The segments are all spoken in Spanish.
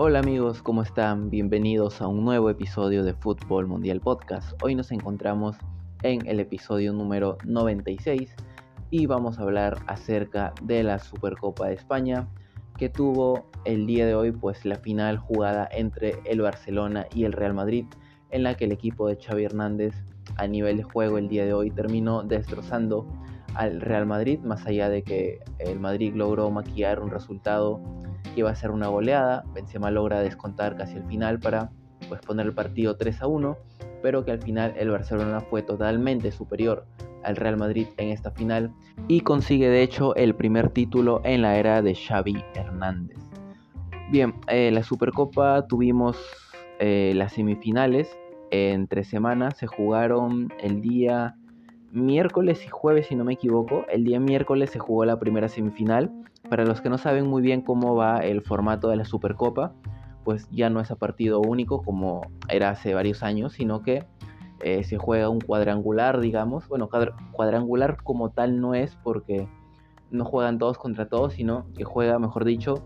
Hola amigos, ¿cómo están? Bienvenidos a un nuevo episodio de Fútbol Mundial Podcast. Hoy nos encontramos en el episodio número 96 y vamos a hablar acerca de la Supercopa de España que tuvo el día de hoy pues la final jugada entre el Barcelona y el Real Madrid en la que el equipo de Xavi Hernández a nivel de juego el día de hoy terminó destrozando al Real Madrid más allá de que el Madrid logró maquillar un resultado que iba a ser una goleada. Benzema logra descontar casi al final para pues, poner el partido 3 a 1, pero que al final el Barcelona fue totalmente superior al Real Madrid en esta final y consigue de hecho el primer título en la era de Xavi Hernández. Bien, eh, la Supercopa tuvimos eh, las semifinales en tres semanas, se jugaron el día miércoles y jueves si no me equivoco. El día miércoles se jugó la primera semifinal para los que no saben muy bien cómo va el formato de la Supercopa, pues ya no es a partido único como era hace varios años, sino que eh, se juega un cuadrangular, digamos. Bueno, cuadrangular como tal no es porque no juegan todos contra todos, sino que juega, mejor dicho,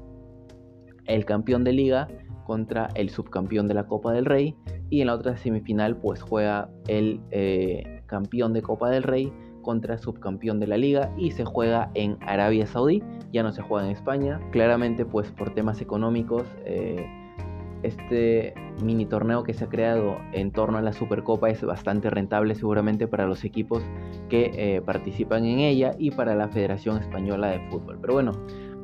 el campeón de liga contra el subcampeón de la Copa del Rey y en la otra semifinal pues juega el eh, campeón de Copa del Rey contra subcampeón de la liga y se juega en Arabia Saudí, ya no se juega en España. Claramente pues por temas económicos eh, este mini torneo que se ha creado en torno a la Supercopa es bastante rentable seguramente para los equipos que eh, participan en ella y para la Federación Española de Fútbol. Pero bueno,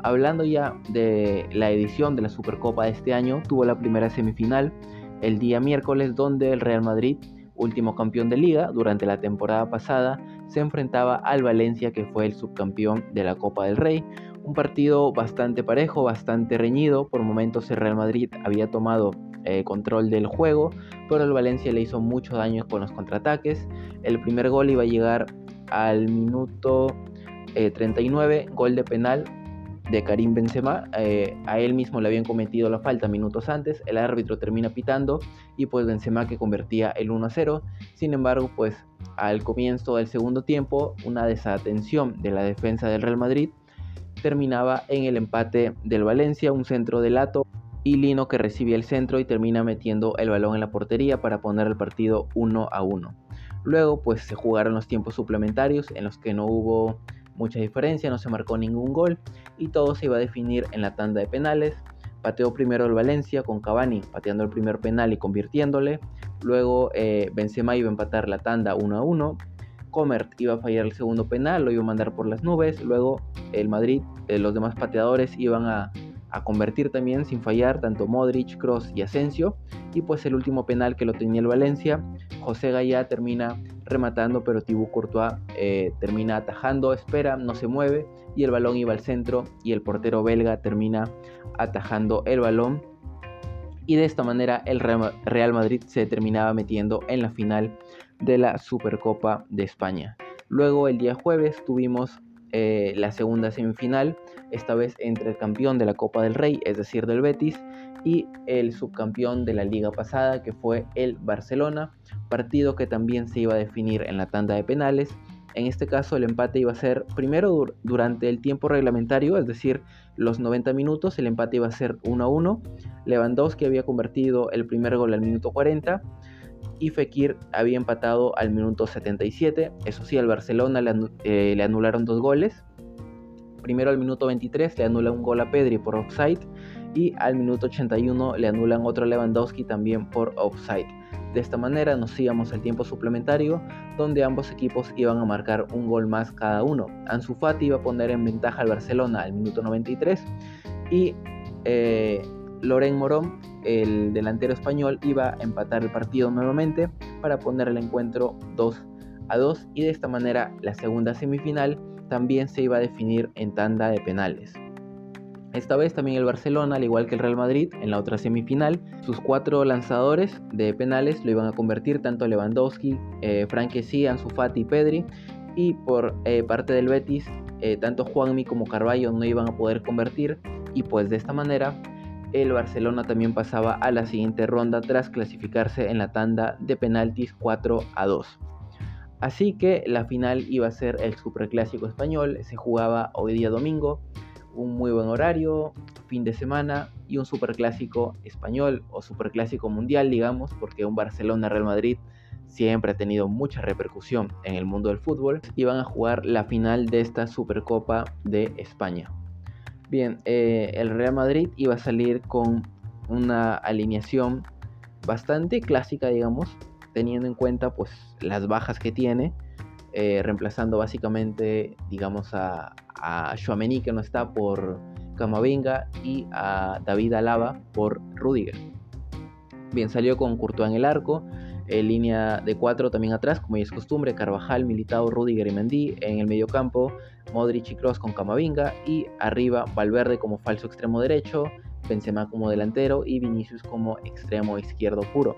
hablando ya de la edición de la Supercopa de este año, tuvo la primera semifinal el día miércoles donde el Real Madrid último campeón de liga durante la temporada pasada, se enfrentaba al Valencia que fue el subcampeón de la Copa del Rey. Un partido bastante parejo, bastante reñido. Por momentos el Real Madrid había tomado eh, control del juego, pero el Valencia le hizo mucho daño con los contraataques. El primer gol iba a llegar al minuto 39, eh, gol de penal de Karim Benzema. Eh, a él mismo le habían cometido la falta minutos antes. El árbitro termina pitando y pues Benzema que convertía el 1 a 0. Sin embargo, pues al comienzo del segundo tiempo, una desatención de la defensa del Real Madrid terminaba en el empate del Valencia, un centro de Lato y Lino que recibe el centro y termina metiendo el balón en la portería para poner el partido 1 a 1. Luego pues se jugaron los tiempos suplementarios en los que no hubo mucha diferencia, no se marcó ningún gol y todo se iba a definir en la tanda de penales. Pateó primero el Valencia con Cavani pateando el primer penal y convirtiéndole. Luego eh, Benzema iba a empatar la tanda 1 a 1. Comert iba a fallar el segundo penal, lo iba a mandar por las nubes. Luego el Madrid, eh, los demás pateadores iban a a convertir también sin fallar tanto Modric, Cross y Asensio. Y pues el último penal que lo tenía el Valencia, José Gaya termina rematando, pero Thibaut Courtois eh, termina atajando, espera, no se mueve y el balón iba al centro y el portero belga termina atajando el balón. Y de esta manera el Real Madrid se terminaba metiendo en la final de la Supercopa de España. Luego el día jueves tuvimos eh, la segunda semifinal, esta vez entre el campeón de la Copa del Rey, es decir, del Betis, y el subcampeón de la liga pasada, que fue el Barcelona, partido que también se iba a definir en la tanda de penales. En este caso el empate iba a ser primero durante el tiempo reglamentario, es decir, los 90 minutos, el empate iba a ser 1 a 1. Lewandowski había convertido el primer gol al minuto 40 y Fekir había empatado al minuto 77. Eso sí, al Barcelona eh, le, anularon dos goles. Primero al minuto 23 le anula un gol a Pedri por offside y al minuto 81 le anulan otro a Lewandowski también por offside. De esta manera nos íbamos al tiempo suplementario donde ambos equipos iban a marcar un gol más cada uno. Ansu Fati iba a poner en ventaja al Barcelona al minuto 93 y Loren Morón, el delantero español, iba a empatar el partido nuevamente para poner el encuentro 2 a 2 y de esta manera la segunda semifinal también se iba a definir en tanda de penales. Esta vez también el Barcelona, al igual que el Real Madrid, en la otra semifinal, sus cuatro lanzadores de penales lo iban a convertir tanto Lewandowski, eh, Fati y Pedri. Y por eh, parte del Betis, eh, tanto Juanmi como Carballo no iban a poder convertir. Y pues de esta manera el Barcelona también pasaba a la siguiente ronda tras clasificarse en la tanda de penaltis 4 a 2. Así que la final iba a ser el Superclásico español, se jugaba hoy día domingo, un muy buen horario, fin de semana y un superclásico español o superclásico mundial, digamos, porque un Barcelona-Real Madrid siempre ha tenido mucha repercusión en el mundo del fútbol y van a jugar la final de esta Supercopa de España. Bien, eh, el Real Madrid iba a salir con una alineación bastante clásica, digamos, teniendo en cuenta pues las bajas que tiene, eh, reemplazando básicamente, digamos, a, a que no está por Camavinga y a David Alaba por Rudiger. Bien, salió con Courtois en el arco, en línea de cuatro también atrás, como ya es costumbre, Carvajal, Militao, Rudiger y. En el mediocampo, Modric y Kroos con Camavinga. Y arriba, Valverde como falso extremo derecho, Benzema como delantero y Vinicius como extremo izquierdo puro.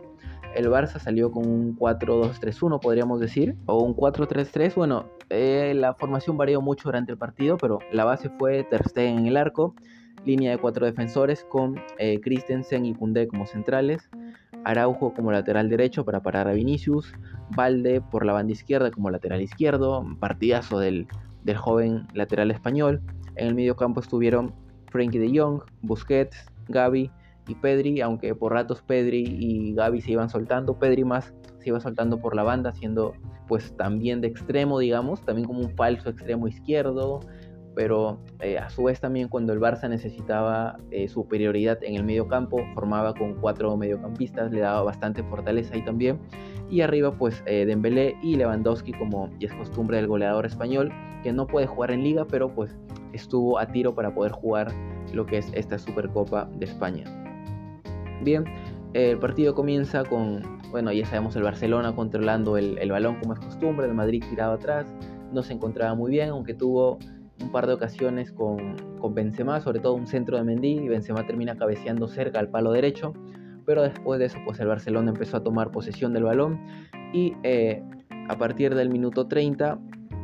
El Barça salió con un 4-2-3-1, podríamos decir, o un 4-3-3. Bueno, eh, la formación varió mucho durante el partido, pero la base fue Ter Stegen en el arco, línea de cuatro defensores con eh, Christensen y Koundé como centrales, Araujo como lateral derecho para parar a Vinicius, Valde por la banda izquierda como lateral izquierdo, partidazo del, del joven lateral español. En el medio campo estuvieron Frankie de Jong, Busquets, Gaby y Pedri, aunque por ratos Pedri y Gaby se iban soltando, Pedri más se iba soltando por la banda, siendo pues también de extremo, digamos, también como un falso extremo izquierdo, pero eh, a su vez también cuando el Barça necesitaba eh, superioridad en el medio campo, formaba con cuatro mediocampistas, le daba bastante fortaleza ahí también. Y arriba pues eh, Dembélé y Lewandowski como ya es costumbre del goleador español, que no puede jugar en liga, pero pues estuvo a tiro para poder jugar lo que es esta Supercopa de España. Bien, el partido comienza con, bueno, ya sabemos el Barcelona controlando el, el balón como es costumbre, el Madrid tirado atrás, no se encontraba muy bien, aunque tuvo un par de ocasiones con, con Benzema, sobre todo un centro de Mendy, y Benzema termina cabeceando cerca al palo derecho, pero después de eso pues el Barcelona empezó a tomar posesión del balón y eh, a partir del minuto 30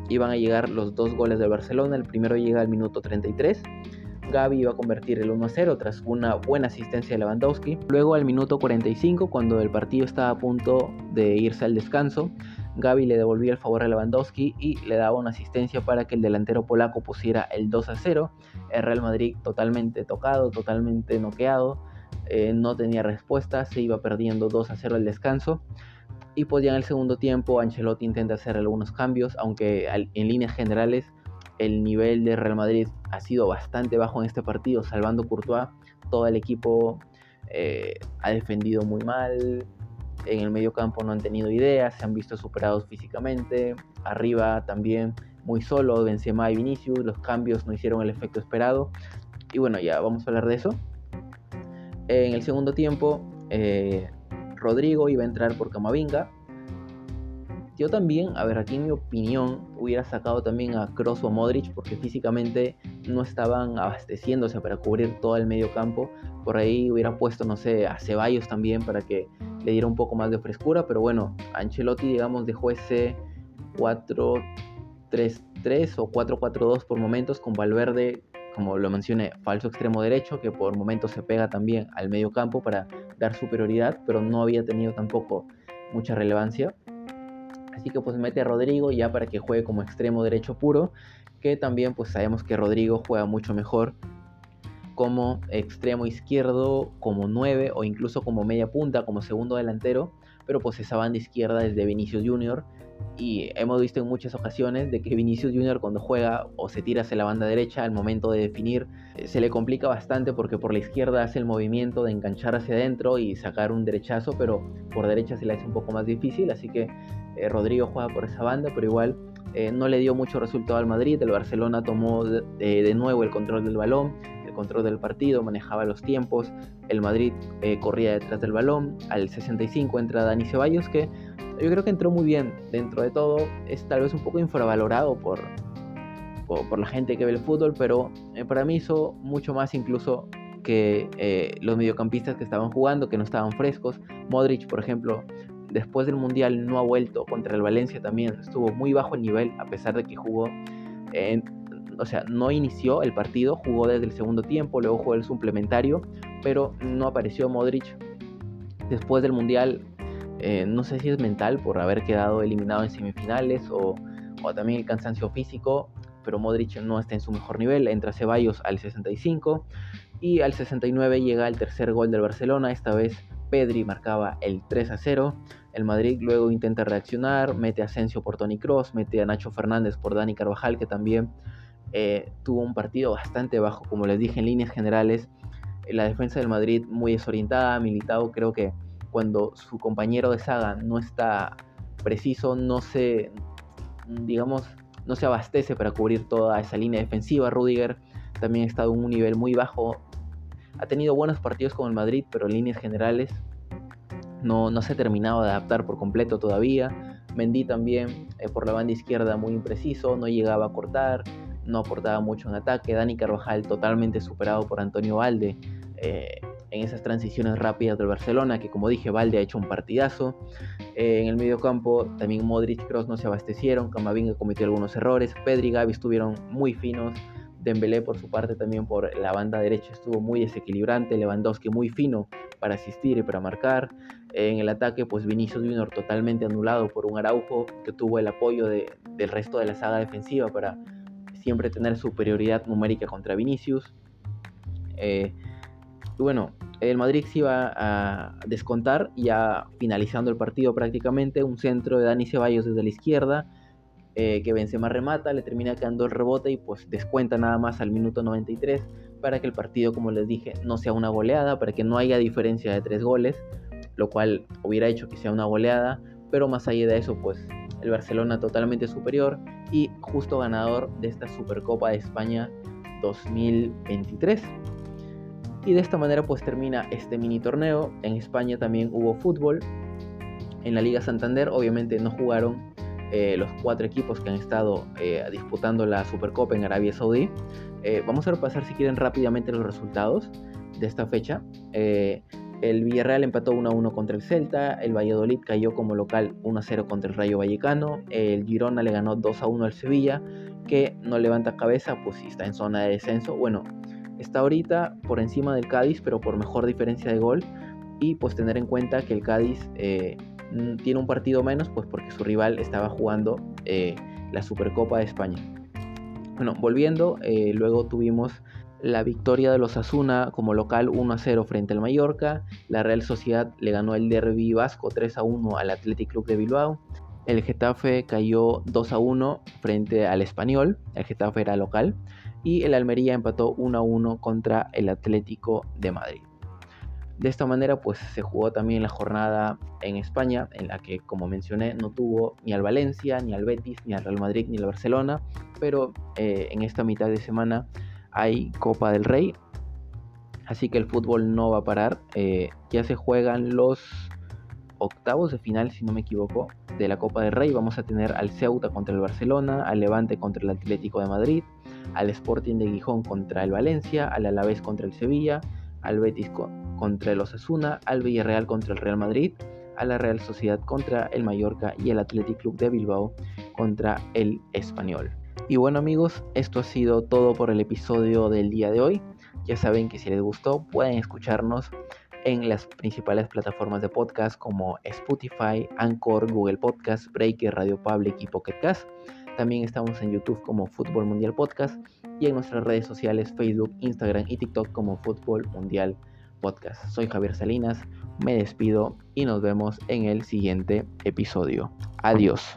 iban a llegar los dos goles del Barcelona, el primero llega al minuto 33, Gaby iba a convertir el 1-0 tras una buena asistencia de Lewandowski. Luego al minuto 45, cuando el partido estaba a punto de irse al descanso, Gaby le devolvía el favor a Lewandowski y le daba una asistencia para que el delantero polaco pusiera el 2 a 0. El Real Madrid totalmente tocado, totalmente noqueado, eh, no tenía respuesta, se iba perdiendo 2 a 0 el descanso. Y pues en el segundo tiempo Ancelotti intenta hacer algunos cambios, aunque en líneas generales el nivel de Real Madrid ha sido bastante bajo en este partido, salvando Courtois, todo el equipo eh, ha defendido muy mal, en el medio campo no han tenido ideas, se han visto superados físicamente, arriba también muy solo Benzema y Vinicius, los cambios no hicieron el efecto esperado y bueno, ya vamos a hablar de eso. En el segundo tiempo, eh, Rodrigo iba a entrar por Camavinga. Yo también, a ver, aquí en mi opinión, hubiera sacado también a Kroos o Modric porque físicamente no estaban abasteciéndose para cubrir todo el medio campo. Por ahí hubiera puesto, no sé, a Ceballos también para que le diera un poco más de frescura, pero bueno, Ancelotti, digamos, dejó ese 4-3-3 o 4-4-2 por momentos con Valverde, como lo mencioné, falso extremo derecho, que por momentos se pega también al medio campo para dar superioridad, pero no había tenido tampoco mucha relevancia. Así que pues mete a Rodrigo ya para que juegue como extremo derecho puro, que también pues sabemos que Rodrigo juega mucho mejor como extremo izquierdo, como 9 o incluso como media punta, como segundo delantero, pero pues esa banda izquierda es de Vinicius Junior. Y hemos visto en muchas ocasiones de que Vinicius Junior cuando juega o se tira hacia la banda derecha al momento de definir eh, se le complica bastante porque por la izquierda hace el movimiento de enganchar hacia adentro y sacar un derechazo, pero por derecha se le hace un poco más difícil, así que eh, Rodrigo juega por esa banda, pero igual eh, no le dio mucho resultado al Madrid, el Barcelona tomó de nuevo el control del balón, control del partido, manejaba los tiempos, el Madrid eh, corría detrás del balón, al 65 entra Dani Ceballos que yo creo que entró muy bien. Dentro de todo, es tal vez un poco infravalorado por, por, la gente que ve el fútbol, pero para mí hizo mucho más incluso que los mediocampistas que estaban jugando, que no estaban frescos. Modric, por ejemplo, después del Mundial no ha vuelto contra el Valencia también, estuvo muy bajo el nivel a pesar de que jugó o sea, no inició el partido, jugó desde el segundo tiempo, luego jugó el suplementario, pero no apareció Modric. Después del Mundial, eh, no sé si es mental por haber quedado eliminado en semifinales o, también el cansancio físico, pero Modric no está en su mejor nivel. Entra Ceballos al 65 y al 69 llega el tercer gol del Barcelona. Esta vez Pedri marcaba el 3 a 0. El Madrid luego intenta reaccionar, mete a Asensio por Tony Cross, mete a Nacho Fernández por Dani Carvajal, que también eh, tuvo un partido bastante bajo, como les dije en líneas generales. La defensa del Madrid muy desorientada, militado, creo que cuando su compañero de saga no está preciso, no se, digamos, no se abastece para cubrir toda esa línea defensiva. Rudiger también estado en un nivel muy bajo. Ha tenido buenos partidos con el Madrid, pero en líneas generales no, no se ha terminado de adaptar por completo todavía. Mendy también eh, por la banda izquierda muy impreciso, no llegaba a cortar, no aportaba mucho en ataque. Dani Carvajal totalmente superado por Antonio Valde eh, en esas transiciones rápidas del Barcelona, que como dije, Valde ha hecho un partidazo. Eh, en el medio campo también Modric y Kroos no se abastecieron, Camavinga cometió algunos errores, Pedri y Gavi estuvieron muy finos. Dembélé por su parte también por la banda derecha estuvo muy desequilibrante, Lewandowski muy fino para asistir y para marcar. En el ataque pues Vinicius Junior totalmente anulado por un Araujo que tuvo el apoyo del resto de la saga defensiva para siempre tener superioridad numérica contra Vinicius. Eh, bueno, el Madrid se iba a descontar ya finalizando el partido prácticamente, un centro de Dani Ceballos desde la izquierda eh, que Benzema remata, le termina quedando el rebote y pues descuenta nada más al minuto 93 para que el partido, como les dije, no sea una goleada, para que no haya diferencia de tres goles, lo cual hubiera hecho que sea una goleada, pero más allá de eso, pues el Barcelona totalmente superior y justo ganador de esta Supercopa de España 2023. Y de esta manera pues termina este mini torneo. En España también hubo fútbol. En la Liga Santander obviamente no jugaron eh, los cuatro equipos que han estado eh, disputando la Supercopa en Arabia Saudí. Eh, vamos a repasar si quieren rápidamente los resultados de esta fecha. el Villarreal empató 1 1 contra el Celta, el Valladolid cayó como local 1 0 contra el Rayo Vallecano, el Girona le ganó 2 1 al Sevilla, que no levanta cabeza, pues si está en zona de descenso. Bueno, está ahorita por encima del Cádiz, pero por mejor diferencia de gol. Y pues tener en cuenta que el Cádiz tiene un partido menos, pues porque su rival estaba jugando eh, la Supercopa de España. Bueno, volviendo, eh, luego tuvimos la victoria de los Asuna como local 1 a 0 frente al Mallorca. La Real Sociedad le ganó el Derby Vasco 3 a 1 al Athletic Club de Bilbao. El Getafe cayó 2 a 1 frente al Español. El Getafe era local. Y el Almería empató 1 a 1 contra el Atlético de Madrid. De esta manera pues se jugó también la jornada en España en la que como mencioné no tuvo ni al Valencia, ni al Betis, ni al Real Madrid, ni al Barcelona, pero eh, en esta mitad de semana hay Copa del Rey, así que el fútbol no va a parar, eh, ya se juegan los octavos de final si no me equivoco de la Copa del Rey, vamos a tener al Ceuta contra el Barcelona, al Levante contra el Atlético de Madrid, al Sporting de Gijón contra el Valencia, al Alavés contra el Sevilla, al Betis contra el Osasuna, al Villarreal contra el Real Madrid, a la Real Sociedad contra el Mallorca y el Athletic Club de Bilbao contra el Español. Y bueno amigos, esto ha sido todo por el episodio del día de hoy. Ya saben que si les gustó pueden escucharnos en las principales plataformas de podcast como Spotify, Anchor, Google Podcast, Breaker, Radio Public y Pocket Cast. También estamos en YouTube como Fútbol Mundial Podcast y en nuestras redes sociales Facebook, Instagram y TikTok como Fútbol Mundial Podcast. Soy Javier Salinas, me despido y nos vemos en el siguiente episodio. Adiós.